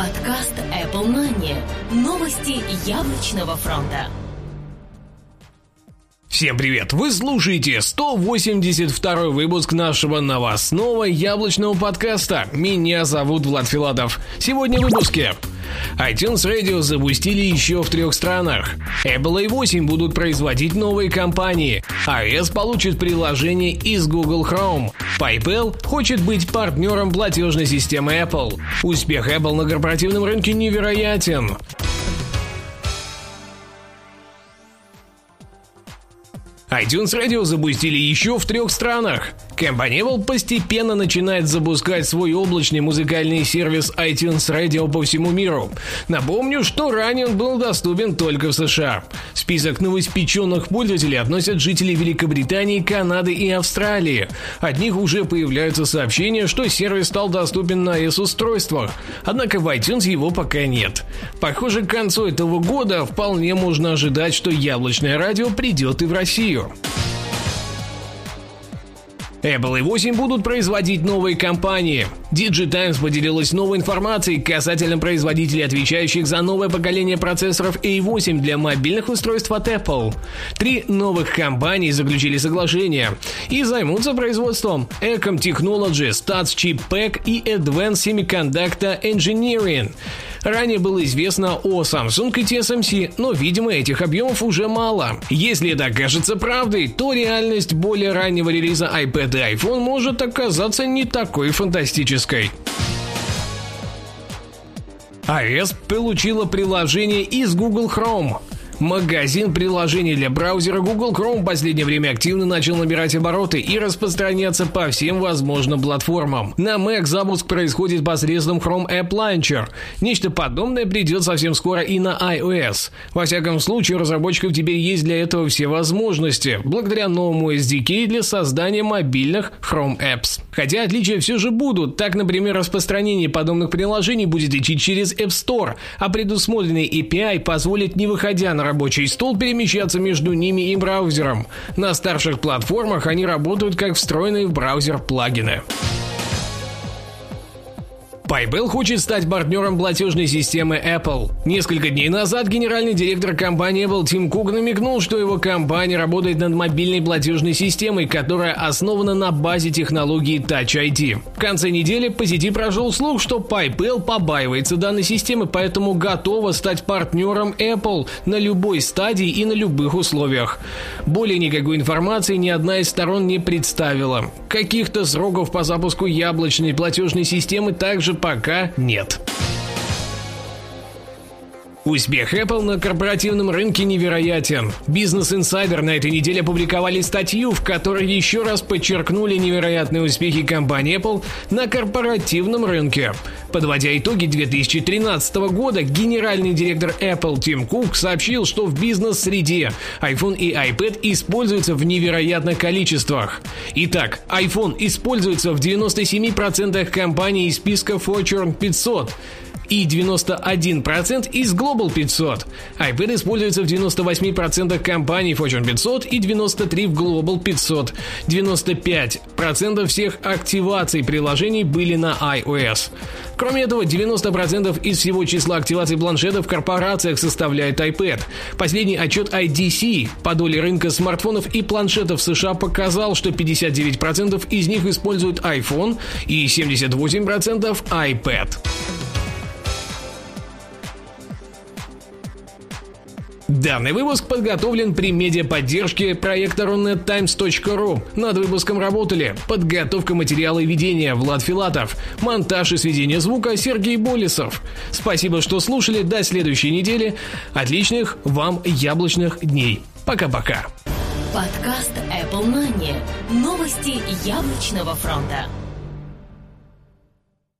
Подкаст Apple Money. Новости яблочного фронта. Всем привет! Вы слушаете 182 выпуск нашего новостного яблочного подкаста. Меня зовут Влад Филатов. Сегодня в выпуске iTunes Radio запустили еще в трех странах. Apple i8 будут производить новые компании. iOS получит приложение из Google Chrome. PayPal хочет быть партнером платежной системы Apple. Успех Apple на корпоративном рынке невероятен. iTunes Radio запустили еще в трех странах. Apple постепенно начинает запускать свой облачный музыкальный сервис iTunes Radio по всему миру. Напомню, что ранее он был доступен только в США. В список новоиспеченных пользователей относят жители Великобритании, Канады и Австралии. От них уже появляются сообщения, что сервис стал доступен на iOS-устройствах. Однако в iTunes его пока нет. Похоже, к концу этого года вполне можно ожидать, что яблочное радио придет и в Россию. Apple i8 будут производить новые компании. DigiTimes поделилась новой информацией касательно производителей, отвечающих за новое поколение процессоров A8 для мобильных устройств от Apple. Три новых компании заключили соглашение и займутся производством Ecom Technology, Stats Chip Pack и Advanced Semiconductor Engineering. Ранее было известно о Samsung и TSMC, но, видимо, этих объемов уже мало. Если это окажется правдой, то реальность более раннего релиза iPad и iPhone может оказаться не такой фантастической. iOS получила приложение из Google Chrome. Магазин приложений для браузера Google Chrome в последнее время активно начал набирать обороты и распространяться по всем возможным платформам. На Mac запуск происходит посредством Chrome App Launcher. Нечто подобное придет совсем скоро и на iOS. Во всяком случае, у разработчиков теперь есть для этого все возможности, благодаря новому SDK для создания мобильных Chrome Apps. Хотя отличия все же будут. Так, например, распространение подобных приложений будет идти через App Store, а предусмотренный API позволит, не выходя на рабочий стол перемещаться между ними и браузером. На старших платформах они работают как встроенные в браузер плагины. PayPal хочет стать партнером платежной системы Apple. Несколько дней назад генеральный директор компании Apple Тим Кук намекнул, что его компания работает над мобильной платежной системой, которая основана на базе технологии Touch ID. В конце недели по сети прошел слух, что PayPal побаивается данной системы, поэтому готова стать партнером Apple на любой стадии и на любых условиях. Более никакой информации ни одна из сторон не представила. Каких-то сроков по запуску яблочной платежной системы также пока нет. Успех Apple на корпоративном рынке невероятен. Бизнес Insider на этой неделе опубликовали статью, в которой еще раз подчеркнули невероятные успехи компании Apple на корпоративном рынке. Подводя итоги 2013 года, генеральный директор Apple Тим Кук сообщил, что в бизнес-среде iPhone и iPad используются в невероятных количествах. Итак, iPhone используется в 97% компаний из списка Fortune 500 и 91% из Global 500. iPad используется в 98% компаний Fortune 500 и 93% в Global 500. 95% всех активаций приложений были на iOS. Кроме этого, 90% из всего числа активаций планшетов в корпорациях составляет iPad. Последний отчет IDC по доле рынка смартфонов и планшетов США показал, что 59% из них используют iPhone и 78% iPad. Данный выпуск подготовлен при медиаподдержке проекта runettimes.ru. Над выпуском работали подготовка материала и ведения Влад Филатов, монтаж и сведение звука Сергей Болесов. Спасибо, что слушали. До следующей недели. Отличных вам яблочных дней. Пока-пока. Подкаст Apple Money. Новости яблочного фронта.